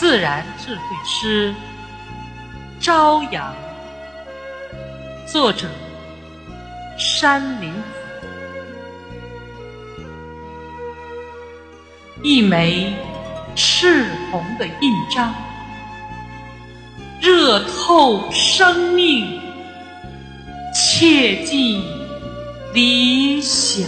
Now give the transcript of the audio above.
自然智慧诗朝阳作者山林子一枚赤红的印章，热透生命，切记理想。